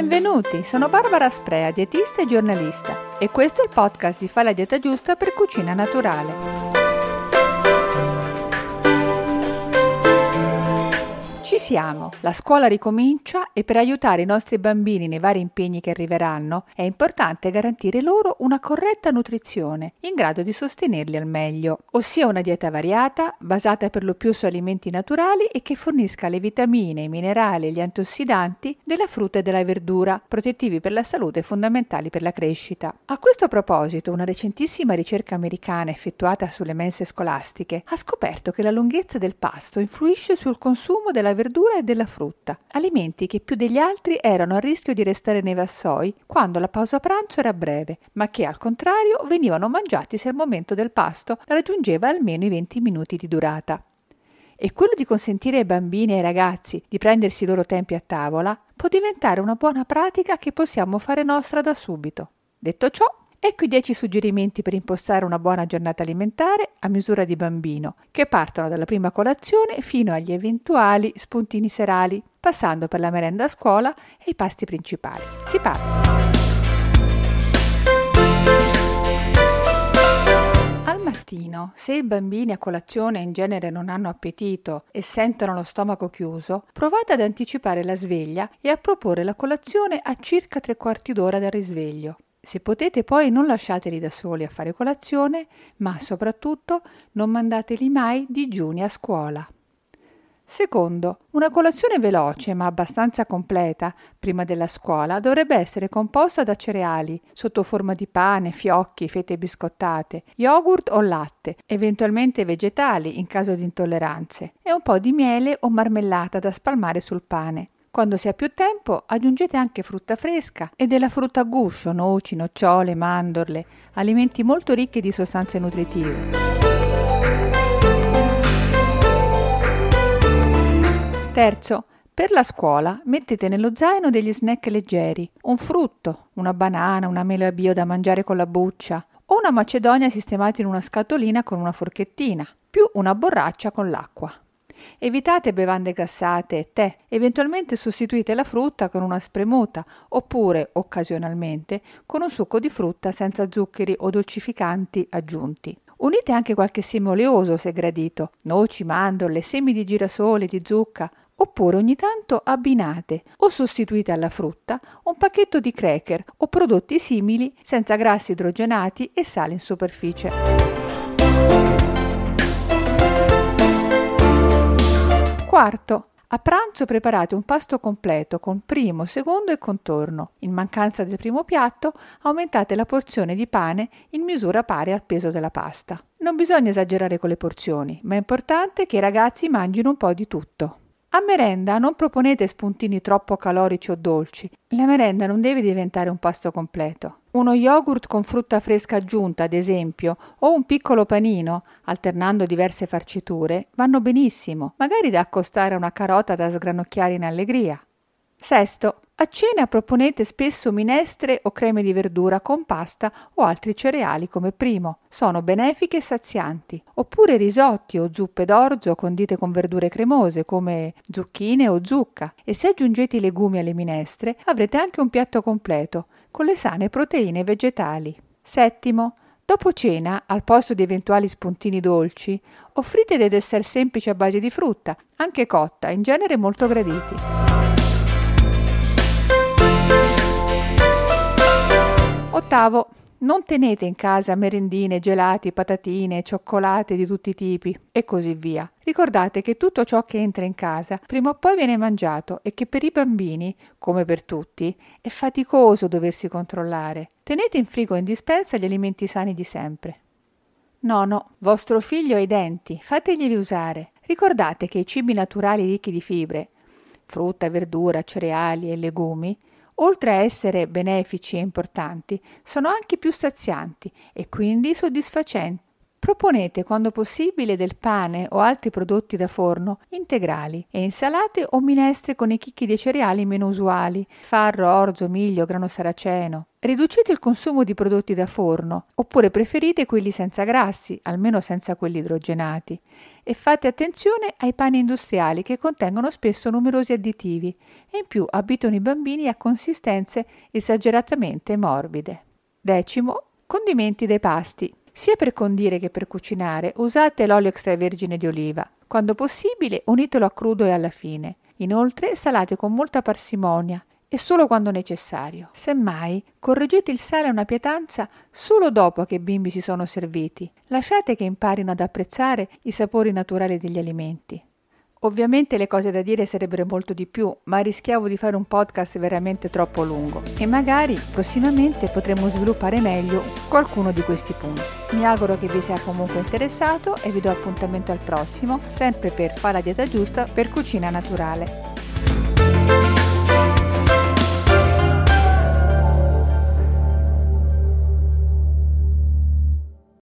Benvenuti, sono Barbara Sprea, dietista e giornalista e questo è il podcast di Fa la dieta giusta per cucina naturale. Ci siamo, la scuola ricomincia e per aiutare i nostri bambini nei vari impegni che arriveranno è importante garantire loro una corretta nutrizione in grado di sostenerli al meglio, ossia una dieta variata, basata per lo più su alimenti naturali e che fornisca le vitamine, i minerali e gli antiossidanti della frutta e della verdura, protettivi per la salute e fondamentali per la crescita. A questo proposito, una recentissima ricerca americana effettuata sulle mense scolastiche ha scoperto che la lunghezza del pasto influisce sul consumo della verdura e della frutta, alimenti che più degli altri erano a rischio di restare nei vassoi quando la pausa pranzo era breve, ma che al contrario venivano mangiati se il momento del pasto raggiungeva almeno i 20 minuti di durata. E quello di consentire ai bambini e ai ragazzi di prendersi i loro tempi a tavola può diventare una buona pratica che possiamo fare nostra da subito. Detto ciò, Ecco i 10 suggerimenti per impostare una buona giornata alimentare a misura di bambino, che partono dalla prima colazione fino agli eventuali spuntini serali, passando per la merenda a scuola e i pasti principali. Si mattino, se i bambini a colazione in genere non hanno appetito e sentono lo stomaco chiuso, provate ad anticipare la sveglia e a proporre la colazione a circa tre quarti d'ora dal risveglio. Se potete poi non lasciateli da soli a fare colazione, ma soprattutto non mandateli mai digiuni a scuola. Secondo, una colazione veloce ma abbastanza completa prima della scuola dovrebbe essere composta da cereali sotto forma di pane, fiocchi, fette biscottate, yogurt o latte, eventualmente vegetali in caso di intolleranze, e un po' di miele o marmellata da spalmare sul pane. Quando si ha più tempo aggiungete anche frutta fresca e della frutta a guscio, noci, nocciole, mandorle, alimenti molto ricchi di sostanze nutritive. Terzo, per la scuola mettete nello zaino degli snack leggeri, un frutto, una banana, una mela bio da mangiare con la buccia o una macedonia sistemata in una scatolina con una forchettina, più una borraccia con l'acqua. Evitate bevande gassate e tè, eventualmente sostituite la frutta con una spremuta oppure, occasionalmente, con un succo di frutta senza zuccheri o dolcificanti aggiunti. Unite anche qualche seme oleoso se gradito, noci, mandorle, semi di girasole, di zucca, oppure ogni tanto abbinate o sostituite alla frutta un pacchetto di cracker o prodotti simili senza grassi idrogenati e sale in superficie. Quarto, a pranzo preparate un pasto completo con primo, secondo e contorno. In mancanza del primo piatto, aumentate la porzione di pane in misura pari al peso della pasta. Non bisogna esagerare con le porzioni, ma è importante che i ragazzi mangino un po' di tutto. A merenda non proponete spuntini troppo calorici o dolci. La merenda non deve diventare un pasto completo. Uno yogurt con frutta fresca aggiunta, ad esempio, o un piccolo panino, alternando diverse farciture, vanno benissimo, magari da accostare a una carota da sgranocchiare in allegria. Sesto, a cena proponete spesso minestre o creme di verdura con pasta o altri cereali come primo. Sono benefiche e sazianti. Oppure risotti o zuppe d'orzo condite con verdure cremose come zucchine o zucca. E se aggiungete i legumi alle minestre avrete anche un piatto completo con le sane proteine vegetali. Settimo, Dopo cena, al posto di eventuali spuntini dolci, offrite dei dessert semplici a base di frutta, anche cotta, in genere molto graditi. Ottavo, non tenete in casa merendine, gelati, patatine, cioccolate di tutti i tipi e così via. Ricordate che tutto ciò che entra in casa prima o poi viene mangiato e che per i bambini, come per tutti, è faticoso doversi controllare. Tenete in frigo in dispensa gli alimenti sani di sempre. Nono, vostro figlio ha i denti, fateglieli usare. Ricordate che i cibi naturali ricchi di fibre, frutta, verdura, cereali e legumi, oltre a essere benefici e importanti, sono anche più sazianti e quindi soddisfacenti. Proponete quando possibile del pane o altri prodotti da forno integrali e insalate o minestre con i chicchi dei cereali meno usuali, farro, orzo, miglio, grano saraceno. Riducete il consumo di prodotti da forno, oppure preferite quelli senza grassi, almeno senza quelli idrogenati, e fate attenzione ai pani industriali che contengono spesso numerosi additivi e in più abituano i bambini a consistenze esageratamente morbide. Decimo, condimenti dei pasti. Sia per condire che per cucinare usate l'olio extravergine di oliva. Quando possibile unitelo a crudo e alla fine. Inoltre salate con molta parsimonia e solo quando necessario. Semmai, correggete il sale a una pietanza solo dopo che i bimbi si sono serviti. Lasciate che imparino ad apprezzare i sapori naturali degli alimenti. Ovviamente le cose da dire sarebbero molto di più, ma rischiavo di fare un podcast veramente troppo lungo e magari prossimamente potremo sviluppare meglio qualcuno di questi punti. Mi auguro che vi sia comunque interessato e vi do appuntamento al prossimo, sempre per Fa la dieta giusta per cucina naturale.